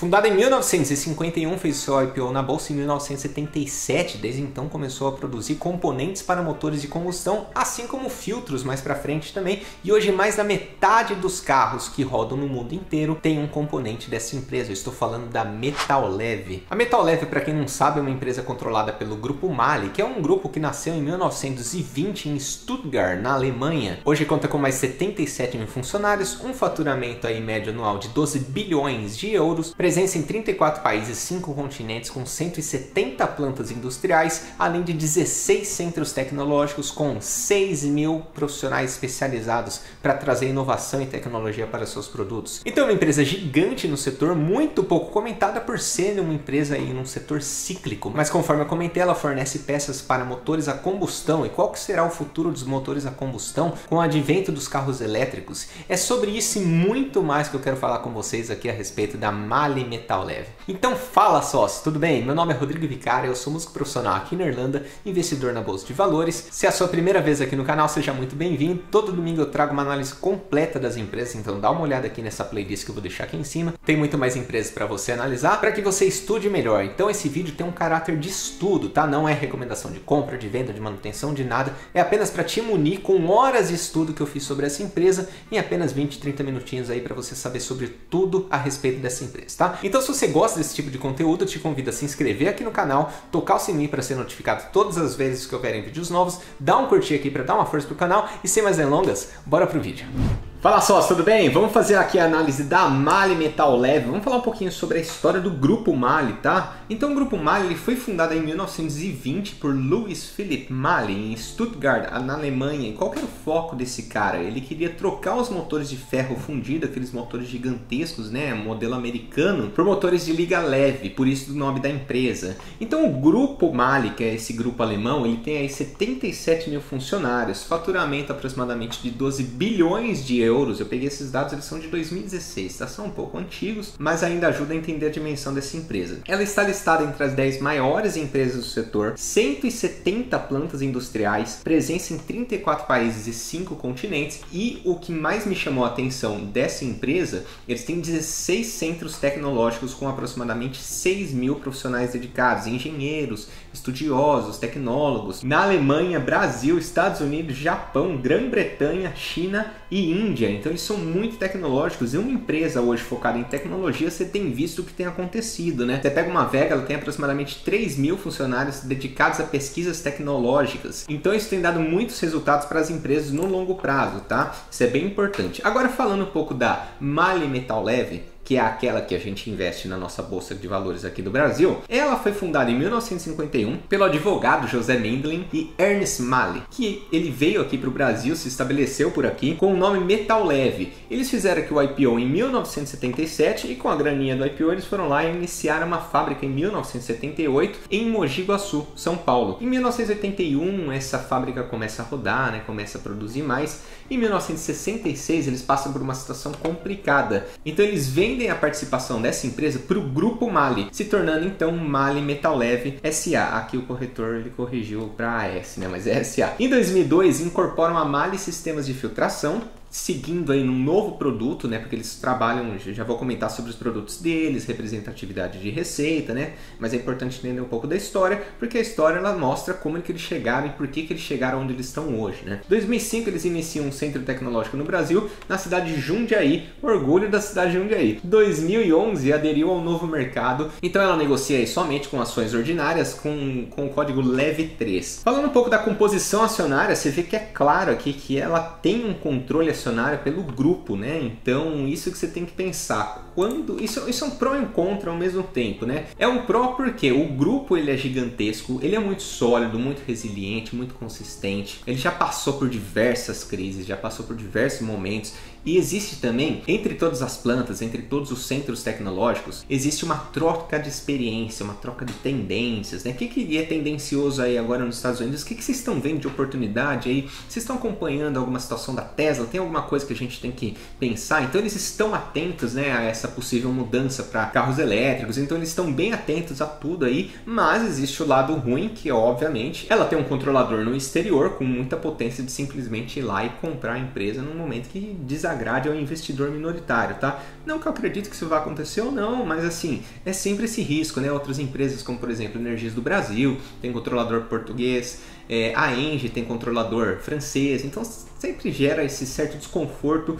Fundada em 1951, fez seu IPO na bolsa em 1977. Desde então começou a produzir componentes para motores de combustão, assim como filtros mais para frente também. E hoje mais da metade dos carros que rodam no mundo inteiro tem um componente dessa empresa. Eu estou falando da Metal Leve. A Metal Leve, para quem não sabe, é uma empresa controlada pelo grupo Mali, que é um grupo que nasceu em 1920 em Stuttgart, na Alemanha. Hoje conta com mais 77 mil funcionários, um faturamento aí médio anual de 12 bilhões de euros presença em 34 países, 5 continentes, com 170 plantas industriais, além de 16 centros tecnológicos com 6 mil profissionais especializados para trazer inovação e tecnologia para seus produtos. Então é uma empresa gigante no setor, muito pouco comentada por ser uma empresa em um setor cíclico, mas conforme eu comentei, ela fornece peças para motores a combustão. E qual que será o futuro dos motores a combustão com o advento dos carros elétricos? É sobre isso e muito mais que eu quero falar com vocês aqui a respeito da Mali metal leve. Então fala sócio, tudo bem? Meu nome é Rodrigo Vicari, eu sou músico profissional aqui na Irlanda, investidor na Bolsa de Valores. Se é a sua primeira vez aqui no canal, seja muito bem-vindo. Todo domingo eu trago uma análise completa das empresas, então dá uma olhada aqui nessa playlist que eu vou deixar aqui em cima. Tem muito mais empresas para você analisar, para que você estude melhor. Então esse vídeo tem um caráter de estudo, tá? Não é recomendação de compra, de venda, de manutenção, de nada. É apenas para te munir com horas de estudo que eu fiz sobre essa empresa em apenas 20, 30 minutinhos aí para você saber sobre tudo a respeito dessa empresa, tá? Então se você gosta desse tipo de conteúdo, eu te convido a se inscrever aqui no canal, tocar o sininho para ser notificado todas as vezes que houverem vídeos novos, dar um curtir aqui para dar uma força pro canal e sem mais delongas, bora pro vídeo. Fala sócio, tudo bem? Vamos fazer aqui a análise da Mali Metal Leve. Vamos falar um pouquinho sobre a história do Grupo Mali, tá? Então o Grupo Mali ele foi fundado em 1920 por Louis Philipp Mali em Stuttgart, na Alemanha. E qual era o foco desse cara? Ele queria trocar os motores de ferro fundido, aqueles motores gigantescos, né, modelo americano, por motores de liga leve, por isso o nome da empresa. Então o Grupo Mali, que é esse grupo alemão, ele tem aí 77 mil funcionários, faturamento aproximadamente de 12 bilhões de euros euros. Eu peguei esses dados, eles são de 2016, tá? São um pouco antigos, mas ainda ajuda a entender a dimensão dessa empresa. Ela está listada entre as 10 maiores empresas do setor, 170 plantas industriais, presença em 34 países e 5 continentes. E o que mais me chamou a atenção dessa empresa, eles têm 16 centros tecnológicos com aproximadamente 6 mil profissionais dedicados, engenheiros, estudiosos, tecnólogos, na Alemanha, Brasil, Estados Unidos, Japão, Grã-Bretanha, China e Índia. Então eles são muito tecnológicos e uma empresa hoje focada em tecnologia, você tem visto o que tem acontecido, né? Você pega uma Vega, ela tem aproximadamente 3 mil funcionários dedicados a pesquisas tecnológicas. Então isso tem dado muitos resultados para as empresas no longo prazo, tá? Isso é bem importante. Agora falando um pouco da Mali Metal Leve, que é aquela que a gente investe na nossa bolsa de valores aqui do Brasil, ela foi fundada em 1951 pelo advogado José Mendlin e Ernest Mali, que ele veio aqui para o Brasil, se estabeleceu por aqui com o nome Metal Leve. Eles fizeram aqui o IPO em 1977 e com a graninha do IPO eles foram lá e iniciaram uma fábrica em 1978 em Mogi Guaçu, São Paulo. Em 1981 essa fábrica começa a rodar, né, começa a produzir mais. Em 1966 eles passam por uma situação complicada, então eles vendem a participação dessa empresa para o Grupo Mali, se tornando então Mali Metal Leve SA. Aqui o corretor ele corrigiu para AS, né? mas é SA. Em 2002 incorporam a Mali Sistemas de Filtração, seguindo aí num novo produto, né? Porque eles trabalham, já vou comentar sobre os produtos deles, representatividade de receita, né? Mas é importante entender um pouco da história, porque a história ela mostra como é que eles chegaram e por que, que eles chegaram onde eles estão hoje, né? Em 2005 eles iniciam um centro tecnológico no Brasil, na cidade de Jundiaí, orgulho da cidade de Jundiaí. 2011 aderiu ao novo mercado, então ela negocia aí somente com ações ordinárias com, com o código LEVE3. Falando um pouco da composição acionária, você vê que é claro aqui que ela tem um controle acionária pelo grupo, né? Então, isso que você tem que pensar. Quando isso, isso é um pró e um contra ao mesmo tempo, né? É um pró porque o grupo ele é gigantesco, ele é muito sólido, muito resiliente, muito consistente. Ele já passou por diversas crises, já passou por diversos momentos e existe também, entre todas as plantas, entre todos os centros tecnológicos, existe uma troca de experiência, uma troca de tendências. Né? O que, que é tendencioso aí agora nos Estados Unidos? O que, que vocês estão vendo de oportunidade aí? Vocês estão acompanhando alguma situação da Tesla? Tem alguma coisa que a gente tem que pensar? Então eles estão atentos né, a essa possível mudança para carros elétricos, então eles estão bem atentos a tudo aí, mas existe o lado ruim, que obviamente ela tem um controlador no exterior com muita potência de simplesmente ir lá e comprar a empresa num momento que desagradece desagrade ao investidor minoritário, tá? Não que eu acredito que isso vai acontecer ou não, mas assim, é sempre esse risco, né? Outras empresas, como por exemplo Energias do Brasil, tem controlador português, é, a Engie tem controlador francês, então sempre gera esse certo desconforto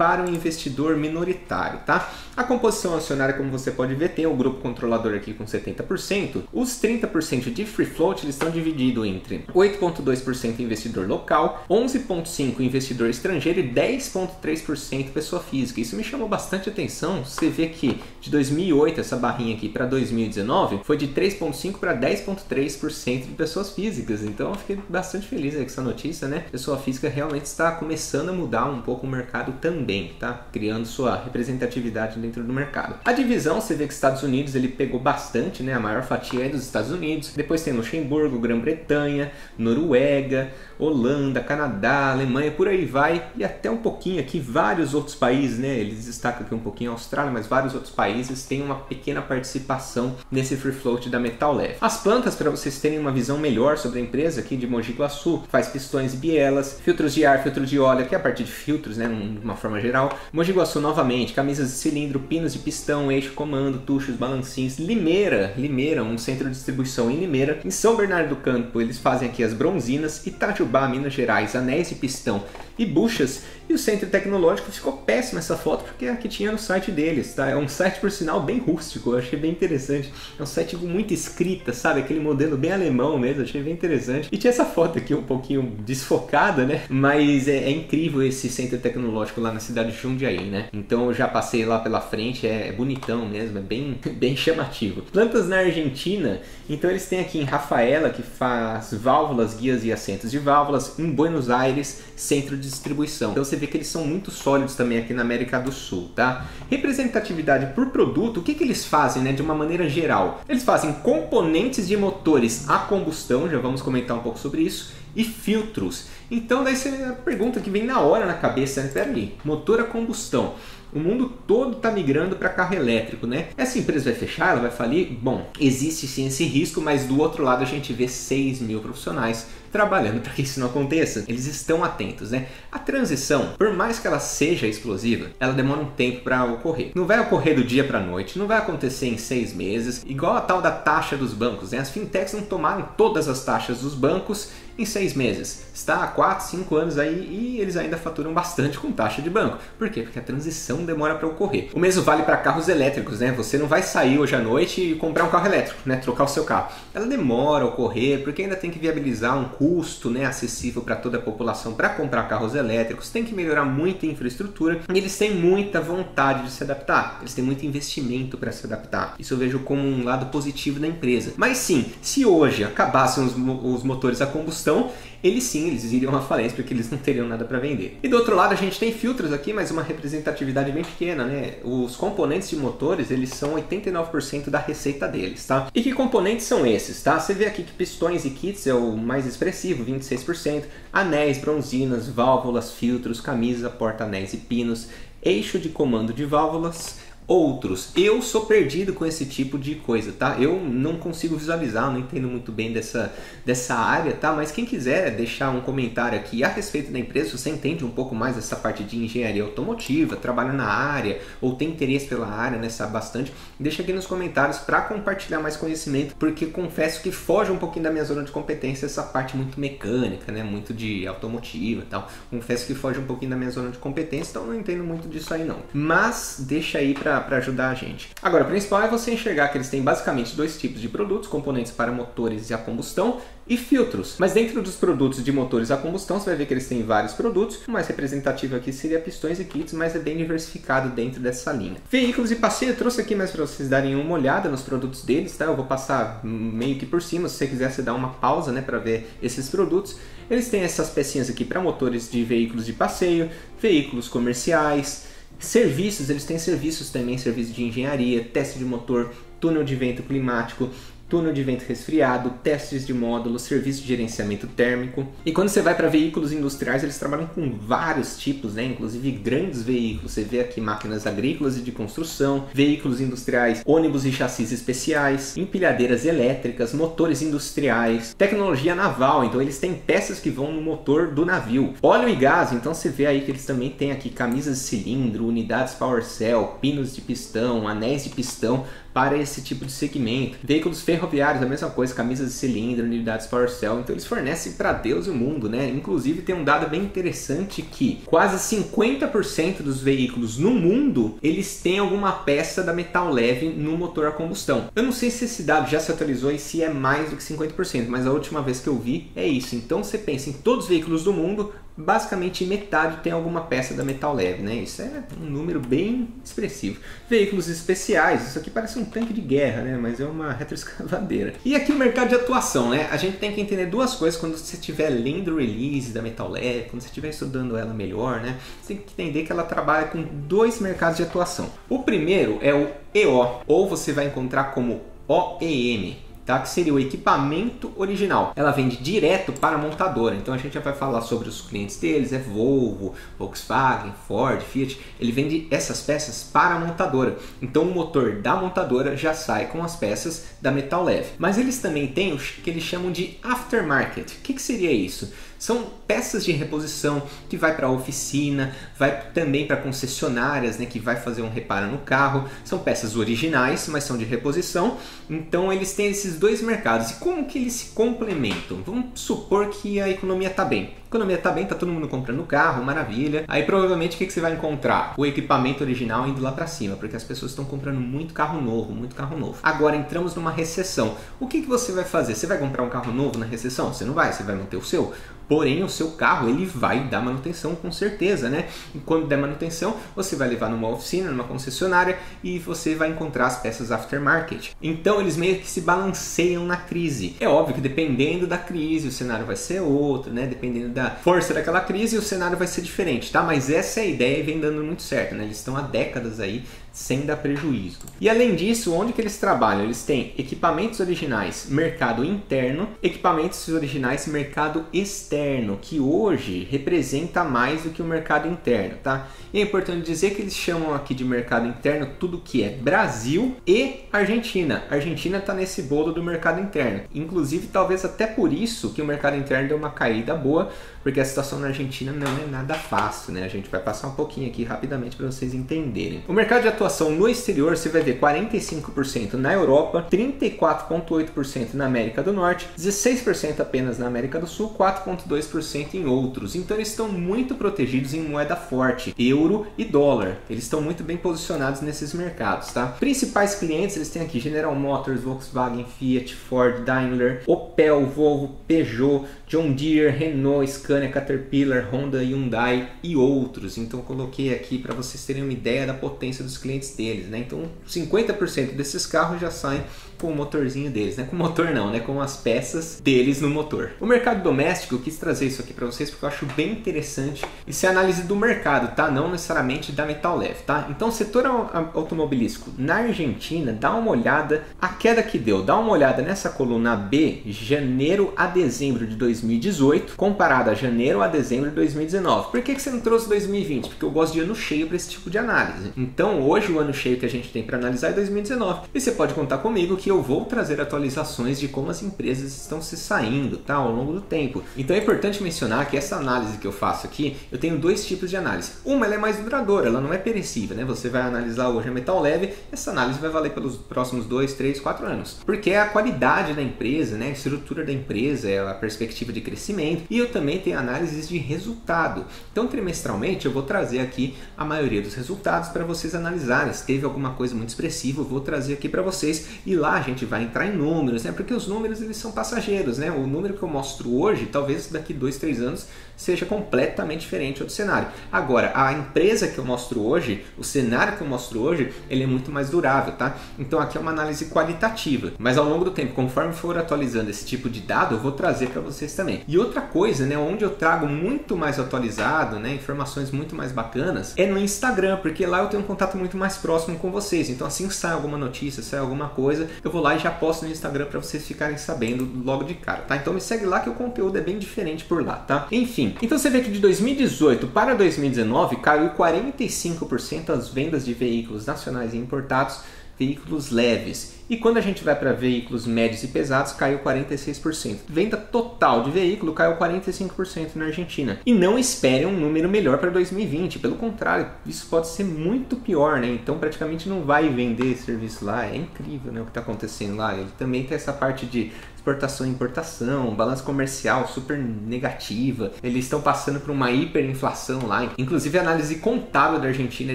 para o investidor minoritário, tá? A composição acionária, como você pode ver, tem o grupo controlador aqui com 70%. Os 30% de free float eles estão divididos entre 8,2% investidor local, 11,5% investidor estrangeiro e 10,3% pessoa física. Isso me chamou bastante atenção. Você vê que de 2008 essa barrinha aqui para 2019 foi de 3,5% para 10,3% de pessoas físicas. Então eu fiquei bastante feliz com essa notícia, né? Pessoa física realmente está começando a mudar um pouco o mercado também bem, tá? Criando sua representatividade dentro do mercado. A divisão, você vê que Estados Unidos ele pegou bastante, né? A maior fatia é dos Estados Unidos. Depois tem Luxemburgo, Grã-Bretanha, Noruega, Holanda, Canadá, Alemanha, por aí vai. E até um pouquinho aqui, vários outros países, né? Eles destacam aqui um pouquinho a Austrália, mas vários outros países têm uma pequena participação nesse free float da Metal Leve. As plantas, para vocês terem uma visão melhor sobre a empresa aqui de Mogi Guaçu, faz pistões e bielas, filtros de ar, filtro de óleo, aqui é a partir de filtros, né? Uma forma geral. Mogi Guaçu novamente, camisas de cilindro, pinos de pistão, eixo, comando, tuchos, balancins. Limeira, Limeira, um centro de distribuição em Limeira. Em São Bernardo do Campo, eles fazem aqui as bronzinas. Itajubá, Minas Gerais, anéis de pistão e buchas. E o centro tecnológico ficou péssimo essa foto porque é a que tinha no site deles, tá? É um site, por sinal, bem rústico, eu achei bem interessante. É um site com muita escrita, sabe? Aquele modelo bem alemão mesmo, achei bem interessante. E tinha essa foto aqui um pouquinho desfocada, né? Mas é, é incrível esse centro tecnológico lá na cidade de Jundiaí, né? Então eu já passei lá pela frente, é, é bonitão mesmo, é bem, bem chamativo. Plantas na Argentina, então eles têm aqui em Rafaela, que faz válvulas, guias e assentos de válvulas, em Buenos Aires, centro de distribuição. Então você vê que eles são muito sólidos também aqui na América do Sul, tá? Representatividade por produto, o que, que eles fazem, né, de uma maneira geral? Eles fazem componentes de motores a combustão, já vamos comentar um pouco sobre isso, e filtros. Então daí você a pergunta que vem na hora na cabeça, né? Peraí, motor a combustão. O mundo todo está migrando para carro elétrico, né? Essa empresa vai fechar, ela vai falir? Bom, existe sim esse risco, mas do outro lado a gente vê 6 mil profissionais trabalhando para que isso não aconteça. Eles estão atentos, né? A transição, por mais que ela seja explosiva, ela demora um tempo para ocorrer. Não vai ocorrer do dia para noite, não vai acontecer em seis meses, igual a tal da taxa dos bancos. Né? As fintechs não tomaram todas as taxas dos bancos em seis meses. Está há 4, 5 anos aí e eles ainda faturam bastante com taxa de banco. Por quê? Porque a transição demora para ocorrer. O mesmo vale para carros elétricos, né? Você não vai sair hoje à noite e comprar um carro elétrico, né? Trocar o seu carro. Ela demora a ocorrer porque ainda tem que viabilizar um custo, né, acessível para toda a população para comprar carros elétricos. Tem que melhorar muito a infraestrutura e eles têm muita vontade de se adaptar. Eles têm muito investimento para se adaptar. Isso eu vejo como um lado positivo da empresa. Mas sim, se hoje acabassem os, os motores a combustão eles sim, eles iriam à falência porque eles não teriam nada para vender. E do outro lado a gente tem filtros aqui, mas uma representatividade bem pequena, né? Os componentes de motores, eles são 89% da receita deles, tá? E que componentes são esses, tá? Você vê aqui que pistões e kits é o mais expressivo, 26%, anéis, bronzinas, válvulas, filtros, camisa, porta-anéis e pinos, eixo de comando de válvulas, outros. Eu sou perdido com esse tipo de coisa, tá? Eu não consigo visualizar, não entendo muito bem dessa, dessa área, tá? Mas quem quiser deixar um comentário aqui a respeito da empresa, se você entende um pouco mais dessa parte de engenharia automotiva, trabalha na área ou tem interesse pela área, né, sabe bastante, deixa aqui nos comentários para compartilhar mais conhecimento, porque confesso que foge um pouquinho da minha zona de competência essa parte muito mecânica, né, muito de automotiva e tal. Confesso que foge um pouquinho da minha zona de competência, então não entendo muito disso aí não. Mas deixa aí para para ajudar a gente. Agora, o principal é você enxergar que eles têm basicamente dois tipos de produtos, componentes para motores e a combustão e filtros. Mas dentro dos produtos de motores a combustão, você vai ver que eles têm vários produtos. O mais representativo aqui seria pistões e kits, mas é bem diversificado dentro dessa linha. Veículos e passeio, eu trouxe aqui mais para vocês darem uma olhada nos produtos deles, tá? Eu vou passar meio que por cima, se você quiser você dá uma pausa, né, para ver esses produtos. Eles têm essas pecinhas aqui para motores de veículos de passeio, veículos comerciais, Serviços, eles têm serviços também, serviço de engenharia, teste de motor, túnel de vento climático, túnel de vento resfriado, testes de módulo, serviço de gerenciamento térmico. E quando você vai para veículos industriais, eles trabalham com vários tipos, né? inclusive grandes veículos. Você vê aqui máquinas agrícolas e de construção, veículos industriais, ônibus e chassis especiais, empilhadeiras elétricas, motores industriais, tecnologia naval. Então eles têm peças que vão no motor do navio. Óleo e gás, então você vê aí que eles também têm aqui camisas de cilindro, unidades power cell, pinos de pistão, anéis de pistão para esse tipo de segmento. Veículos ferroviários, a mesma coisa, camisas de cilindro, unidades power cell. Então eles fornecem para Deus e o mundo, né? Inclusive tem um dado bem interessante que quase 50% dos veículos no mundo eles têm alguma peça da metal leve no motor a combustão. Eu não sei se esse dado já se atualizou e se é mais do que 50%, mas a última vez que eu vi é isso. Então você pensa em todos os veículos do mundo, basicamente metade tem alguma peça da metal leve, né? Isso é um número bem expressivo. Veículos especiais, isso aqui parece um tanque de guerra, né? Mas é uma retroescavadeira. E aqui o mercado de atuação, né? A gente tem que entender duas coisas quando você estiver lendo o release da metal leve, quando você estiver estudando ela melhor, né? Você tem que entender que ela trabalha com dois mercados de atuação. O primeiro é o EO, ou você vai encontrar como OEM, tá? que seria o equipamento original. Ela vende direto para a montadora, então a gente já vai falar sobre os clientes deles, é Volvo, Volkswagen, Ford, Fiat. Ele vende essas peças para a montadora, então o motor da montadora já sai com as peças da metal leve. Mas eles também têm o que eles chamam de aftermarket. O que, que seria isso? São peças de reposição que vai para a oficina, vai também para concessionárias, né, que vai fazer um reparo no carro. São peças originais, mas são de reposição. Então eles têm esses dois mercados. E como que eles se complementam? Vamos supor que a economia está bem. Economia está bem, está todo mundo comprando carro, maravilha. Aí provavelmente o que, que você vai encontrar? O equipamento original indo lá para cima, porque as pessoas estão comprando muito carro novo, muito carro novo. Agora entramos numa recessão. O que, que você vai fazer? Você vai comprar um carro novo na recessão? Você não vai, você vai manter o seu. Porém, o seu carro ele vai dar manutenção com certeza, né? E quando der manutenção, você vai levar numa oficina, numa concessionária e você vai encontrar as peças aftermarket. Então, eles meio que se balanceiam na crise. É óbvio que dependendo da crise, o cenário vai ser outro, né? Dependendo da força daquela crise, o cenário vai ser diferente, tá? Mas essa é a ideia e vem dando muito certo, né? Eles estão há décadas aí sem dar prejuízo. E além disso, onde que eles trabalham? Eles têm equipamentos originais, mercado interno, equipamentos originais, mercado externo, que hoje representa mais do que o mercado interno, tá? E é importante dizer que eles chamam aqui de mercado interno tudo que é Brasil e Argentina. A Argentina está nesse bolo do mercado interno. Inclusive, talvez até por isso que o mercado interno deu uma caída boa, porque a situação na Argentina não é nada fácil, né? A gente vai passar um pouquinho aqui rapidamente para vocês entenderem. O mercado de atuação no exterior você vai ver 45% na Europa, 34,8% na América do Norte, 16% apenas na América do Sul, 4,2% em outros. Então eles estão muito protegidos em moeda forte, euro e dólar. Eles estão muito bem posicionados nesses mercados, tá? Principais clientes eles têm aqui General Motors, Volkswagen, Fiat, Ford, Daimler, Opel, Volvo, Peugeot, John Deere, Renault, Scania, Caterpillar, Honda, Hyundai e outros. Então coloquei aqui para vocês terem uma ideia da potência dos clientes deles, né? Então 50% desses carros já saem com o motorzinho deles, né? Com o motor não, né? Com as peças deles no motor. O mercado doméstico, eu quis trazer isso aqui para vocês porque eu acho bem interessante. Isso é análise do mercado, tá? Não necessariamente da metal leve, tá? Então, setor automobilístico na Argentina, dá uma olhada a queda que deu. Dá uma olhada nessa coluna B, janeiro a dezembro de 2018, comparado a janeiro a dezembro de 2019. Por que, que você não trouxe 2020? Porque eu gosto de ano cheio para esse tipo de análise. Então, hoje o ano cheio que a gente tem para analisar é 2019. E você pode contar comigo que eu vou trazer atualizações de como as empresas estão se saindo tá, ao longo do tempo. Então é importante mencionar que essa análise que eu faço aqui, eu tenho dois tipos de análise. Uma ela é mais duradoura, ela não é perecível, né? Você vai analisar hoje a metal leve, essa análise vai valer pelos próximos 2, 3, 4 anos. Porque é a qualidade da empresa, né? a estrutura da empresa, é a perspectiva de crescimento e eu também tenho análises de resultado. Então trimestralmente eu vou trazer aqui a maioria dos resultados para vocês analisarem. Se teve alguma coisa muito expressiva, eu vou trazer aqui para vocês e lá a gente vai entrar em números, né? Porque os números eles são passageiros, né? O número que eu mostro hoje, talvez daqui dois, três anos seja completamente diferente do cenário. Agora, a empresa que eu mostro hoje, o cenário que eu mostro hoje, ele é muito mais durável, tá? Então aqui é uma análise qualitativa, mas ao longo do tempo, conforme for atualizando esse tipo de dado, eu vou trazer para vocês também. E outra coisa, né, onde eu trago muito mais atualizado, né, informações muito mais bacanas, é no Instagram, porque lá eu tenho um contato muito mais próximo com vocês. Então assim sai alguma notícia, sai alguma coisa, eu eu vou lá e já posto no Instagram para vocês ficarem sabendo logo de cara, tá? Então me segue lá que o conteúdo é bem diferente por lá, tá? Enfim, então você vê que de 2018 para 2019 caiu 45% as vendas de veículos nacionais e importados veículos leves. E quando a gente vai para veículos médios e pesados, caiu 46%. Venda total de veículo caiu 45% na Argentina. E não espere um número melhor para 2020, pelo contrário, isso pode ser muito pior, né? Então praticamente não vai vender serviço lá. É incrível né, o que está acontecendo lá. Ele também tem essa parte de exportação e importação, balança comercial super negativa. Eles estão passando por uma hiperinflação lá. Inclusive a análise contábil da Argentina é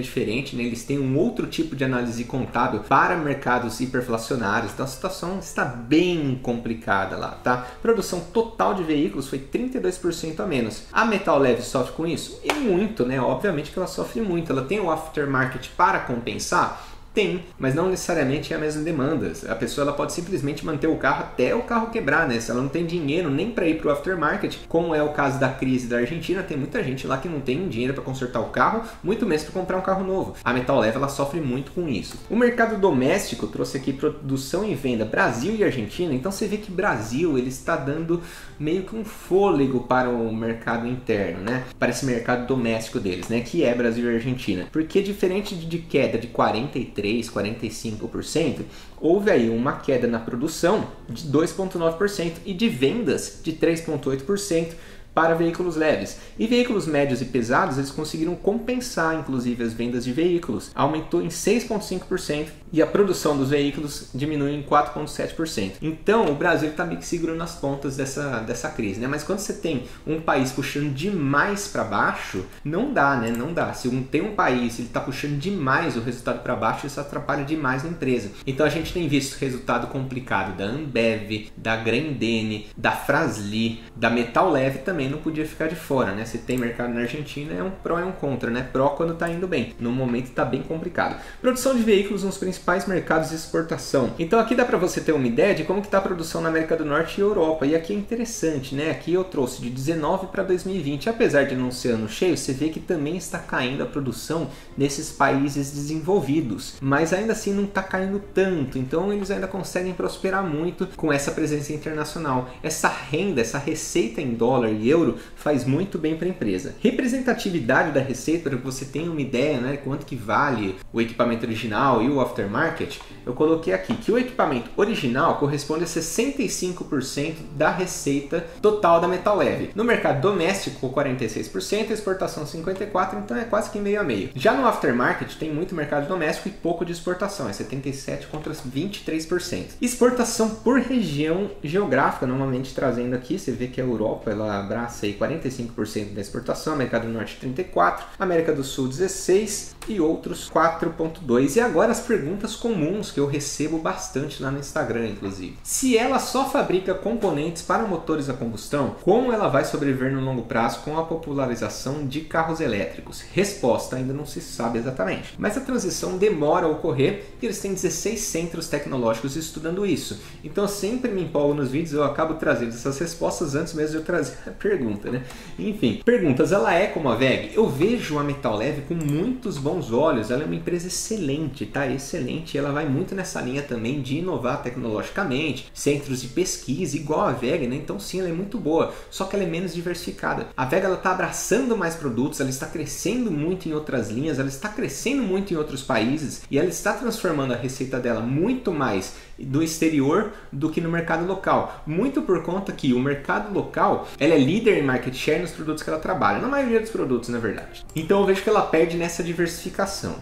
diferente, né? Eles têm um outro tipo de análise contábil para mercados hiperflacionários. Então a situação está bem complicada lá, tá? Produção total de veículos foi 32% a menos. A Metal Leve sofre com isso? E muito, né? Obviamente que ela sofre muito. Ela tem o aftermarket para compensar, tem, mas não necessariamente é a mesma demanda. A pessoa ela pode simplesmente manter o carro até o carro quebrar, né? Se ela não tem dinheiro nem para ir para o aftermarket, como é o caso da crise da Argentina, tem muita gente lá que não tem dinheiro para consertar o carro, muito menos para comprar um carro novo. A Metal Leve ela sofre muito com isso. O mercado doméstico trouxe aqui produção e venda Brasil e Argentina, então você vê que Brasil ele está dando meio que um fôlego para o mercado interno, né? Para esse mercado doméstico deles, né? Que é Brasil e Argentina. Porque diferente de queda de 43 43%, 45%, houve aí uma queda na produção de 2,9% e de vendas de 3,8% para veículos leves. E veículos médios e pesados, eles conseguiram compensar inclusive as vendas de veículos. Aumentou em 6,5% e a produção dos veículos diminuiu em 4,7%. Então o Brasil está meio que segurando nas pontas dessa, dessa crise, né? Mas quando você tem um país puxando demais para baixo, não dá, né? Não dá. Se um, tem um país ele está puxando demais o resultado para baixo, isso atrapalha demais a empresa. Então a gente tem visto resultado complicado da Ambev, da Grendene, da Frasli, da Metal Leve também não podia ficar de fora, né? Se tem mercado na Argentina é um pró e um contra, né? Pró quando está indo bem. No momento está bem complicado. Produção de veículos nos principais mercados de exportação. Então aqui dá para você ter uma ideia de como que está a produção na América do Norte e Europa. E aqui é interessante, né? Aqui eu trouxe de 19 para 2020. Apesar de não ser ano cheio, você vê que também está caindo a produção nesses países desenvolvidos. Mas ainda assim não está caindo tanto. Então eles ainda conseguem prosperar muito com essa presença internacional. Essa renda, essa receita em dólar e euro faz muito bem para a empresa. Representatividade da receita, para que você tenha uma ideia, né? Quanto que vale o equipamento original e o after aftermarket, eu coloquei aqui que o equipamento original corresponde a 65% da receita total da Metal Leve. No mercado doméstico, 46%, exportação 54%, então é quase que meio a meio. Já no aftermarket, tem muito mercado doméstico e pouco de exportação, é 77% contra 23%. Exportação por região geográfica, normalmente trazendo aqui, você vê que a Europa ela abraça aí 45% da exportação, América do Norte 34%, América do Sul 16% e outros 4.2. E agora as perguntas comuns que eu recebo bastante lá no Instagram, inclusive. Se ela só fabrica componentes para motores a combustão, como ela vai sobreviver no longo prazo com a popularização de carros elétricos? Resposta ainda não se sabe exatamente. Mas a transição demora a ocorrer e eles têm 16 centros tecnológicos estudando isso. Então eu sempre me empolgo nos vídeos, eu acabo trazendo essas respostas antes mesmo de eu trazer a pergunta, né? Enfim, perguntas, ela é como a VEG? Eu vejo a Metal Leve com muitos bons bons olhos, ela é uma empresa excelente, tá? Excelente. Ela vai muito nessa linha também de inovar tecnologicamente, centros de pesquisa, igual a Vega, né? Então sim, ela é muito boa, só que ela é menos diversificada. A Vega ela está abraçando mais produtos, ela está crescendo muito em outras linhas, ela está crescendo muito em outros países e ela está transformando a receita dela muito mais do exterior do que no mercado local. Muito por conta que o mercado local ela é líder em market share nos produtos que ela trabalha, na maioria dos produtos, na verdade. Então eu vejo que ela perde nessa diversificação.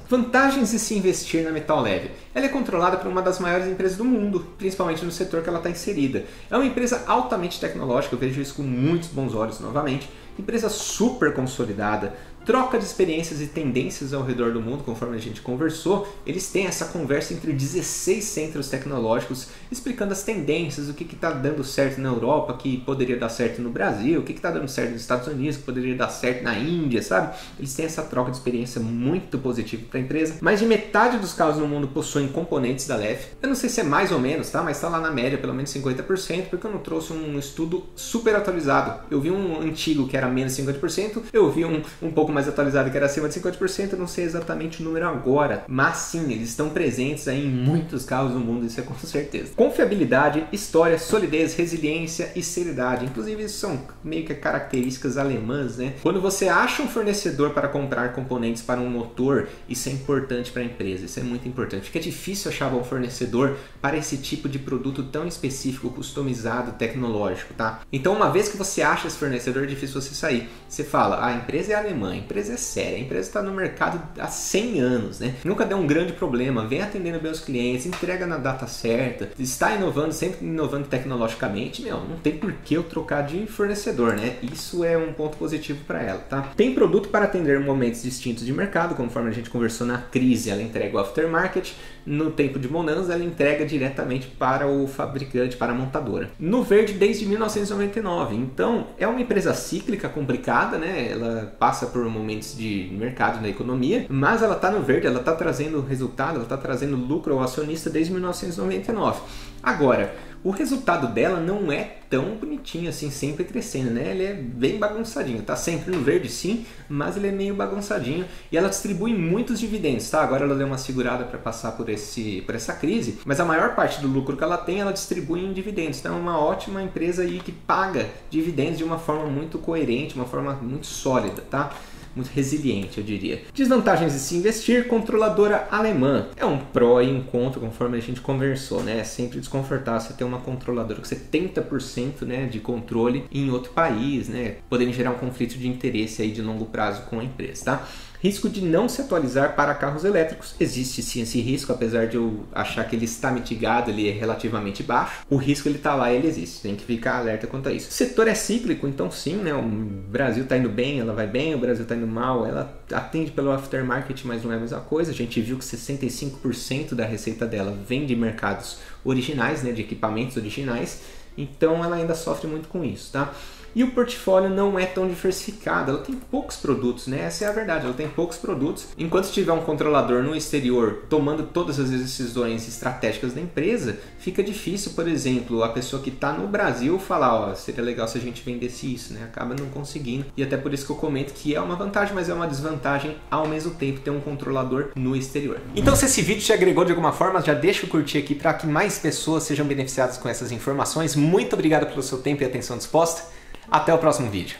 Vantagens de se investir na Metal Leve. Ela é controlada por uma das maiores empresas do mundo, principalmente no setor que ela está inserida. É uma empresa altamente tecnológica, eu vejo isso com muitos bons olhos novamente. Empresa super consolidada, troca de experiências e tendências ao redor do mundo, conforme a gente conversou, eles têm essa conversa entre 16 centros tecnológicos explicando as tendências, o que está dando certo na Europa, que poderia dar certo no Brasil, o que está dando certo nos Estados Unidos, que poderia dar certo na Índia, sabe? Eles têm essa troca de experiência muito positiva para a empresa. Mais de metade dos carros no mundo possuem componentes da LEF. Eu não sei se é mais ou menos, tá? Mas está lá na média, pelo menos 50%, porque eu não trouxe um estudo super atualizado. Eu vi um antigo que era menos 50%, eu vi um, um pouco mais atualizado que era acima de 50%, eu não sei exatamente o número agora, mas sim, eles estão presentes aí em muitos carros do mundo, isso é com certeza. Confiabilidade, história, solidez, resiliência e seriedade, inclusive isso são meio que características alemãs, né? Quando você acha um fornecedor para comprar componentes para um motor, isso é importante para a empresa, isso é muito importante, porque é difícil achar um fornecedor para esse tipo de produto tão específico, customizado, tecnológico, tá? Então, uma vez que você acha esse fornecedor, é difícil você sair. Você fala, ah, a empresa é alemã, empresa é séria, a empresa está no mercado há 100 anos, né? Nunca deu um grande problema, vem atendendo bem os clientes, entrega na data certa, está inovando, sempre inovando tecnologicamente, meu, não tem por que eu trocar de fornecedor, né? Isso é um ponto positivo para ela, tá? Tem produto para atender momentos distintos de mercado, conforme a gente conversou na crise, ela entrega o aftermarket, no tempo de bonanza ela entrega diretamente para o fabricante, para a montadora. No verde desde 1999, então é uma empresa cíclica complicada, né? Ela passa por momentos de mercado na economia, mas ela está no verde, ela está trazendo resultado, ela está trazendo lucro ao acionista desde 1999. Agora, o resultado dela não é tão bonitinho assim, sempre crescendo, né? Ele é bem bagunçadinho, tá sempre no verde sim, mas ele é meio bagunçadinho e ela distribui muitos dividendos, tá? Agora ela deu uma segurada para passar por, esse, por essa crise, mas a maior parte do lucro que ela tem, ela distribui em dividendos. Então é uma ótima empresa aí que paga dividendos de uma forma muito coerente, uma forma muito sólida, tá? Muito resiliente, eu diria. Desvantagens de se investir, controladora alemã. É um pró e um contra, conforme a gente conversou, né? É sempre desconfortável você ter uma controladora com 70% né, de controle em outro país, né? Podendo gerar um conflito de interesse aí de longo prazo com a empresa, tá? Risco de não se atualizar para carros elétricos. Existe sim esse risco, apesar de eu achar que ele está mitigado, ele é relativamente baixo. O risco ele está lá, ele existe. Tem que ficar alerta quanto a isso. O setor é cíclico, então sim, né? O Brasil está indo bem, ela vai bem, o Brasil está indo mal, ela atende pelo aftermarket, mas não é a mesma coisa. A gente viu que 65% da receita dela vem de mercados originais, né? De equipamentos originais. Então ela ainda sofre muito com isso, tá? E o portfólio não é tão diversificado, ela tem poucos produtos, né? Essa é a verdade, ela tem poucos produtos. Enquanto tiver um controlador no exterior tomando todas as decisões estratégicas da empresa, fica difícil, por exemplo, a pessoa que está no Brasil falar, ó, seria legal se a gente vendesse isso, né? Acaba não conseguindo. E até por isso que eu comento que é uma vantagem, mas é uma desvantagem ao mesmo tempo ter um controlador no exterior. Então, se esse vídeo te agregou de alguma forma, já deixa o curtir aqui para que mais pessoas sejam beneficiadas com essas informações. Muito obrigado pelo seu tempo e atenção disposta. Até o próximo vídeo.